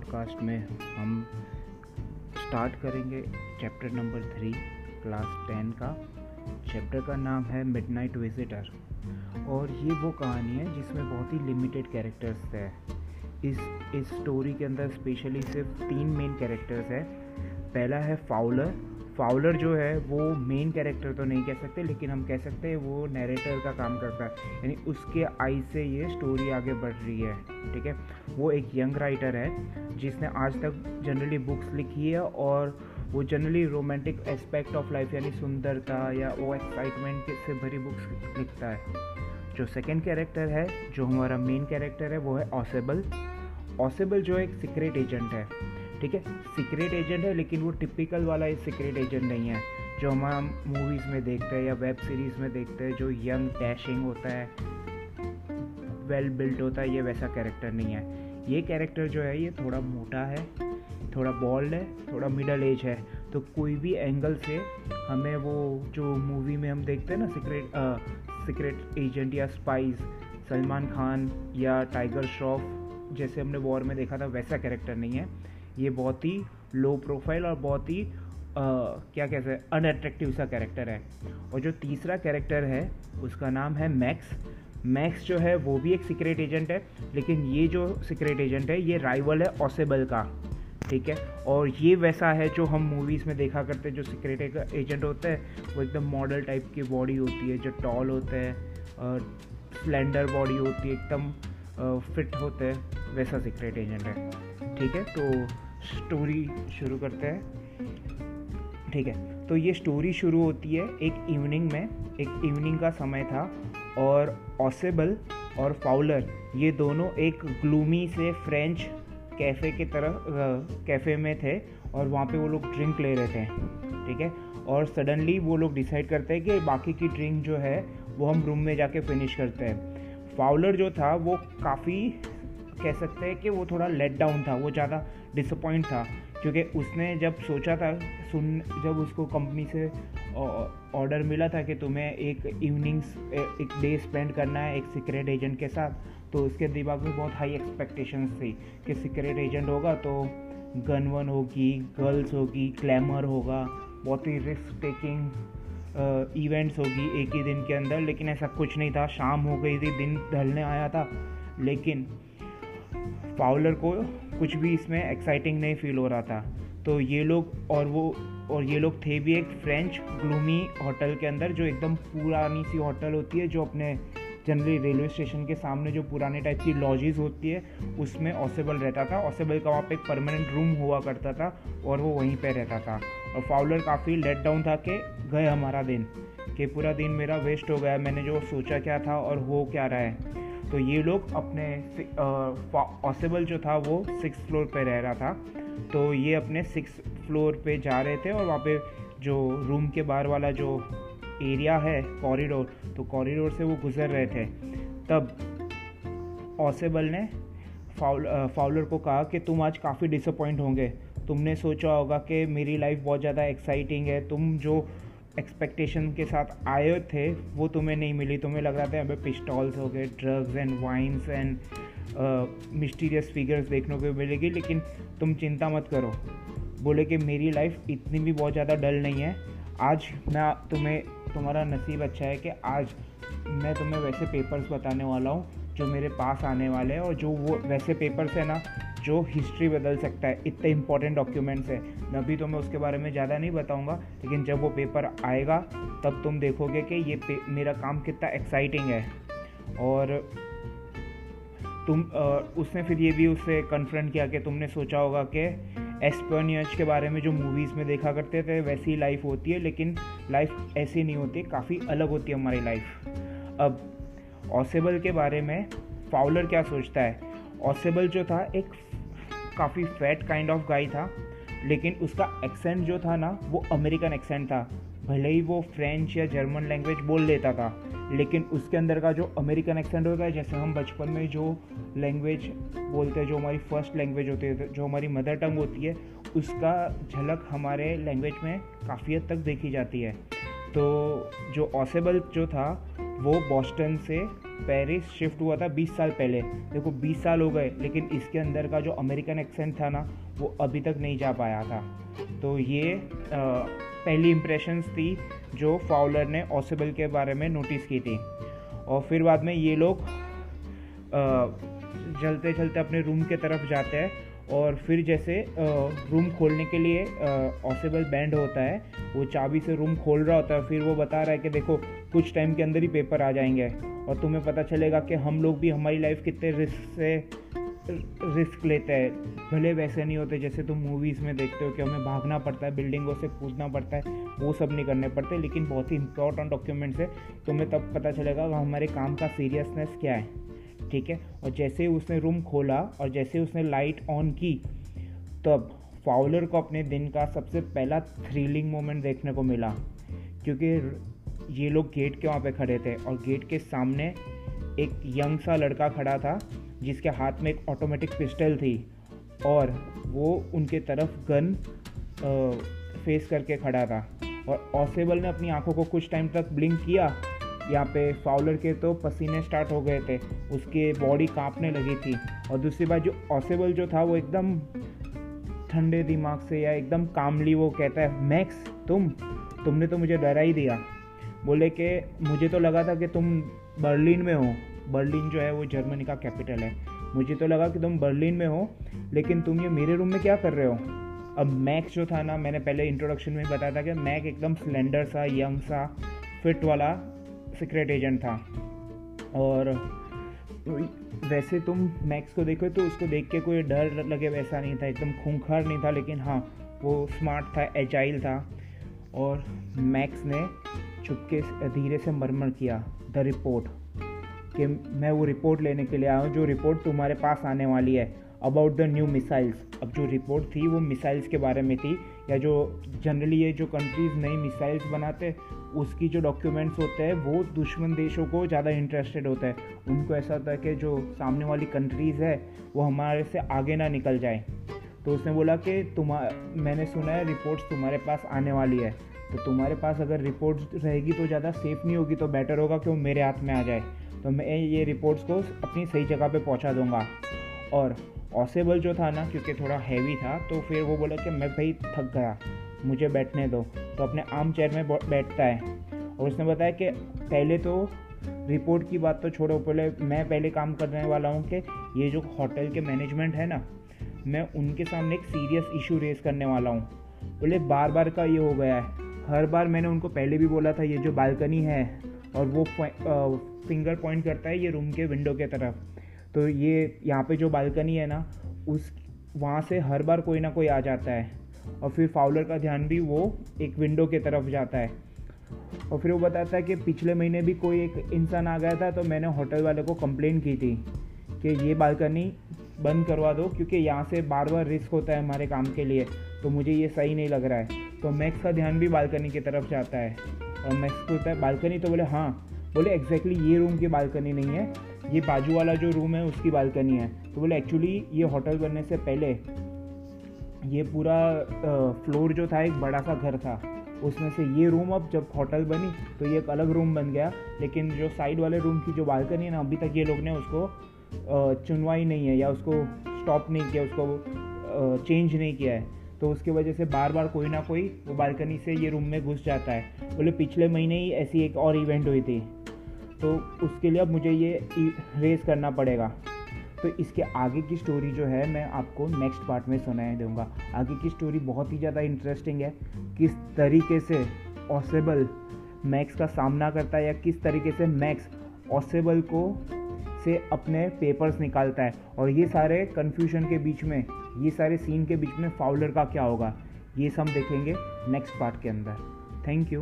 Podcast में हम start करेंगे chapter number three class ten का। चैप्टर का नाम है मिडनाइट विजिटर और ये वो कहानी है जिसमें बहुत ही लिमिटेड कैरेक्टर्स है। इस इस स्टोरी के अंदर स्पेशली सिर्फ़ तीन मेन कैरेक्टर्स है। पहला है फाउलर फाउलर जो है, वो मेन कैरेक्टर तो नहीं कह सकते, लेकिन हम कह सकते हैं वो नरेटर का काम करता है। यानी उसके आई से ये स्टोरी आगे बढ़ रही है, ठीक है? वो एक यंग राइटर है, जिसने आज तक जनरली बुक्स लिखी है और वो generally romantic aspect of life यानी सुंदरता या वो एक्साइटमेंट से भरी बुक्स लिखता है। जो सेकेंड कैरेक्टर है, जो हमारा मेन कैरेक्टर है, वो है ऑसेबल ऑसेबल जो एक सीक्रेट एजेंट है। ठीक है? सीक्रेट एजेंट है, लेकिन वो टिपिकल वाला सीक्रेट एजेंट नहीं है। जो हम मूवीज़ में देखते हैं या वेब सीरीज़ में देखते हैं, जो यंग डैशिंग होता है वेल बिल्ट होता है, ये वैसा कैरेक्टर नहीं है। ये कैरेक्टर जो है, ये थोड़ा मोटा है, थोड़ा बॉल्ड है, थोड़ा मिडल एज है। तो कोई भी एंगल से हमें वो जो मूवी में हम देखते हैं ना सीक्रेट सीक्रेट एजेंट या स्पाइस सलमान खान या टाइगर श्रॉफ, जैसे हमने वॉर में देखा था, वैसा कैरेक्टर नहीं है। ये बहुत ही लो प्रोफ़ाइल और बहुत ही क्या कहते हैं अनअट्रैक्टिव सा कैरेक्टर है। और जो तीसरा कैरेक्टर है, उसका नाम है मैक्स मैक्स जो है, वो भी एक सीक्रेट एजेंट है, लेकिन ये जो सीक्रेट एजेंट है, ये राइवल है ऑसेबल का, ठीक है? और ये वैसा है जो हम मूवीज़ में देखा करते हैं, जो सीक्रेट एजेंट होता है, वो एकदम मॉडल टाइप की बॉडी होती है, जो टॉल होता है स्लेंडर बॉडी होती है, एकदम फिट होते हैं, वैसा सीक्रेट एजेंट है, ठीक है? तो स्टोरी शुरू करते हैं। ठीक है तो ये स्टोरी शुरू होती है एक इवनिंग में, एक इवनिंग का समय था और ऑसेबल और फाउलर ये दोनों एक ग्लूमी से फ्रेंच कैफ़े के तरह कैफ़े में थे और वहाँ पे वो लोग ड्रिंक ले रहे थे। ठीक है, और सडनली वो लोग डिसाइड करते हैं कि बाकी की ड्रिंक जो है वो हम रूम में जाके फिनिश करते हैं। फाउलर जो था वो काफ़ी कह सकते हैं कि वो थोड़ा लेट डाउन था, वो ज़्यादा डिसअपॉइंट था, क्योंकि उसने जब सोचा था, सुन, जब उसको कंपनी से ऑर्डर मिला था कि तुम्हें एक इवनिंग्स एक डे स्पेंड करना है एक सीक्रेट एजेंट के साथ तो उसके दिमाग में बहुत हाई एक्सपेक्टेशंस थी कि सीक्रेट एजेंट होगा तो गन वन होगी गर्ल्स होगी क्लैमर होगा, बहुत ही रिस्क टेकिंग इवेंट्स होगी एक ही दिन के अंदर, लेकिन ऐसा कुछ नहीं था, शाम हो गई थी, दिन ढलने आया था, लेकिन फाउलर को कुछ भी इसमें एक्साइटिंग नहीं फील हो रहा था। तो ये लोग और वो, और ये लोग थे भी एक फ्रेंच ग्लूमी होटल के अंदर, जो एकदम पुरानी सी होटल होती है, जो अपने जनरली रेलवे स्टेशन के सामने जो पुराने टाइप की लॉजेस होती है, उसमें ऑसेबल रहता था। ऑसेबल का वहाँ पे एक परमानेंट रूम हुआ करता था और वो वहीं पे रहता था। और फाउलर काफ़ी लेट डाउन था कि गए हमारा दिन, कि पूरा दिन मेरा वेस्ट हो गया, मैंने जो सोचा क्या था और हो क्या रहा है। तो ये लोग अपने पॉसिबल जो था वो सिक्स फ्लोर पे रह रहा था। तो ये अपने सिक्स फ्लोर पे जा रहे थे और वहाँ पे जो रूम के बाहर वाला जो एरिया है कॉरिडोर तो कॉरिडोर से वो गुजर रहे थे। तब ऑसेबल ने फाउल फाउलर को कहा कि तुम आज काफ़ी डिसअपॉइंट होंगे। तुमने सोचा होगा कि मेरी लाइफ बहुत ज़्यादा एक्साइटिंग है, तुम जो एक्सपेक्टेशन के साथ आए थे, वो तुम्हें नहीं मिली। तुम्हें लग रहा था हमें पिस्टॉल्स हो गए drugs and wines and mysterious figures देखने को मिलेगी, लेकिन तुम चिंता मत करो। बोले कि मेरी लाइफ इतनी भी बहुत ज़्यादा डल नहीं है। आज मैं तुम्हें, तुम्हारा नसीब अच्छा है कि आज मैं तुम्हें वैसे पेपर्स बताने वाला हूँ। जो मेरे पास आने वाले हैं और जो वो वैसे पेपर्स है ना जो हिस्ट्री बदल सकता है इतने इंपॉर्टेंट डॉक्यूमेंट्स है। अभी तो मैं उसके बारे में ज़्यादा नहीं बताऊँगा लेकिन जब वो पेपर आएगा तब तुम देखोगे कि ये मेरा काम कितना एक्साइटिंग है। और तुम आ, उसने फिर ये भी उससे कन्फ्रंट किया कि तुमने सोचा होगा कि एस्पोनियज के बारे में जो मूवीज़ में देखा करते थे वैसी लाइफ होती है लेकिन लाइफ ऐसी नहीं होती काफ़ी अलग होती है हमारी लाइफ अब ऑसेबल के बारे में फाउलर क्या सोचता है? ऑसेबल जो था, एक काफ़ी फैट काइंड ऑफ़ गाय था, लेकिन उसका एक्सेंट जो था ना, वो अमेरिकन एक्सेंट था। भले ही वो फ्रेंच या जर्मन लैंग्वेज बोल लेता था, लेकिन उसके अंदर का जो अमेरिकन एक्सेंट होता है, जैसे हम बचपन में जो लैंग्वेज बोलते हैं, जो हमारी फ़र्स्ट लैंग्वेज होती है, जो हमारी मदर टंग होती है, उसका झलक हमारे लैंग्वेज में काफ़ी हद तक देखी जाती है। तो जो ऑसेबल जो था वो बॉस्टन से पेरिस शिफ्ट हुआ था 20 साल पहले। देखो 20 साल हो गए लेकिन इसके अंदर का जो अमेरिकन एक्सेंट था ना वो अभी तक नहीं जा पाया था। तो ये आ, पहली इम्प्रेशंस थी जो फाउलर ने ऑसिबल के बारे में नोटिस की थी। और फिर बाद में ये लोग चलते चलते अपने रूम के तरफ़ जाते हैं। और फिर जैसे रूम खोलने के लिए ऑसेबल बैंड होता है, वो चाबी से रूम खोल रहा होता है, फिर वो बता रहा है कि देखो, कुछ टाइम के अंदर ही पेपर आ जाएँगे। और तुम्हें पता चलेगा कि हम लोग भी हमारी लाइफ कितने रिस्क से रिस्क लेते हैं। भले वैसे नहीं होते, जैसे तुम मूवीज़ में देखते हो कि हमें भागना पड़ता है बिल्डिंगों से कूदना पड़ता है, वो सब नहीं करने पड़ते, लेकिन बहुत ही इंपॉर्टेंट डॉक्यूमेंट्स है। तुम्हें तब पता चलेगा हमारे काम का सीरियसनेस क्या है। ठीक है? और जैसे ही उसने रूम खोला और जैसे ही उसने लाइट ऑन की, तब फाउलर को अपने दिन का सबसे पहला थ्रिलिंग मोमेंट देखने को मिला। क्योंकि ये लोग गेट के वहाँ पे खड़े थे और गेट के सामने एक यंग सा लड़का खड़ा था, जिसके हाथ में एक ऑटोमेटिक पिस्टल थी और वो उनके तरफ़ गन फेस करके खड़ा था। और ऑसेबल ने अपनी आँखों को कुछ टाइम तक ब्लिंक किया यहाँ पे फाउलर के तो पसीने स्टार्ट हो गए थे, उसके बॉडी कांपने लगी थी। और दूसरी बात, जो ऑसेबल जो था, वो एकदम ठंडे दिमाग से या एकदम कामली वो कहता है मैक्स तुम, तुमने तो मुझे डरा ही दिया। बोले कि, मुझे तो लगा था कि तुम बर्लिन में हो। बर्लिन जो है, वो जर्मनी का कैपिटल है। मुझे तो लगा कि तुम बर्लिन में हो, लेकिन तुम ये मेरे रूम में क्या कर रहे हो? अब मैक्स जो था ना, मैंने पहले इंट्रोडक्शन में बताया था कि मैक एकदम स्लेंडर सा यंग सा फिट वाला सीक्रेट एजेंट था। और वैसे तुम मैक्स को देखो तो उसको देख के कोई डर लगे वैसा नहीं था, एकदम खूंखार नहीं था, लेकिन हाँ वो स्मार्ट था एजाइल था। और मैक्स ने चुपके धीरे से मरमर किया द रिपोर्ट कि मैं वो रिपोर्ट लेने के लिए आया हूँ, जो रिपोर्ट तुम्हारे पास आने वाली है। अबाउट द न्यू मिसाइल्स अब जो रिपोर्ट थी वो मिसाइल्स के बारे में थी, या जो जनरली ये जो कंट्रीज़ नई मिसाइल्स बनाते उसकी जो डॉक्यूमेंट्स होते हैं, वो दुश्मन देशों को ज़्यादा इंटरेस्टेड होता है। उनको ऐसा होता है कि जो सामने वाली कंट्रीज़ है, वो हमारे से आगे ना निकल जाए। तो उसने बोला कि तुम मैंने सुना है रिपोर्ट्स तुम्हारे पास आने वाली है। तो तुम्हारे पास अगर रिपोर्ट्स रहेगी तो ज़्यादा सेफ़ नहीं होगी तो बेटर होगा कि वो मेरे हाथ में आ जाए। तो मैं ये रिपोर्ट्स को अपनी सही जगह पे पहुँचा दूँगा। और ऑसेबल जो था ना, क्योंकि थोड़ा हैवी था तो फिर वो बोला कि मैं भाई थक गया, मुझे बैठने दो। तो अपने आम चेयर में बैठता है। और उसने बताया कि पहले तो रिपोर्ट की बात तो छोड़ो, पहले मैं पहले काम करने वाला हूँ कि ये जो होटल के मैनेजमेंट है ना, मैं उनके सामने एक सीरियस इशू रेस करने वाला हूँ। बोले बार बार का ये हो गया है। हर बार मैंने उनको पहले भी बोला था, ये जो बालकनी है, और वो फिंगर पॉइंट करता है ये रूम के विंडो के तरफ़। तो ये यहाँ पे जो बालकनी है ना, उस, वहाँ से हर बार कोई ना कोई आ जाता है। और फिर फाउलर का ध्यान भी वो एक विंडो के तरफ़ जाता है। और फिर वो बताता है कि पिछले महीने भी कोई एक इंसान आ गया था तो मैंने होटल वाले को कंप्लेन की थी कि ये बालकनी बंद करवा दो, क्योंकि यहाँ से बार बार रिस्क होता है हमारे काम के लिए। तो मुझे ये सही नहीं लग रहा है। तो मैक्स का ध्यान भी बालकनी की तरफ़ जाता है। और मैक्स होता है, बालकनी? तो बोले हाँ। बोले एग्जैक्टली exactly ये रूम की बालकनी नहीं है। ये बाजू वाला जो रूम है, उसकी बालकनी है। तो बोले एक्चुअली ये होटल बनने से पहले ये पूरा फ्लोर जो था, एक बड़ा सा घर था। उसमें से ये रूम अब जब होटल बनी तो ये एक अलग रूम बन गया। लेकिन जो साइड वाले रूम की जो बालकनी है ना, अभी तक ये लोग ने उसको चुनवा ही नहीं है, या उसको स्टॉप नहीं किया, उसको चेंज नहीं किया है। तो उसकी वजह से बार बार कोई ना कोई वो बालकनी से ये रूम में घुस जाता है। बोले, पिछले महीने ही ऐसी एक और इवेंट हुई थी। तो उसके लिए अब मुझे ये रेस करना पड़ेगा। तो इसके आगे की स्टोरी जो है, मैं आपको नेक्स्ट पार्ट में सुनाई दूँगा। आगे की स्टोरी बहुत ही ज़्यादा इंटरेस्टिंग है। किस तरीके से ऑसेबल मैक्स का सामना करता है या किस तरीके से मैक्स ऑसेबल को से अपने पेपर्स निकालता है। और ये सारे कन्फ्यूज़न के बीच में, ये सारे सीन के बीच में फाउलर का क्या होगा, ये सब देखेंगे नेक्स्ट पार्ट के अंदर। Thank you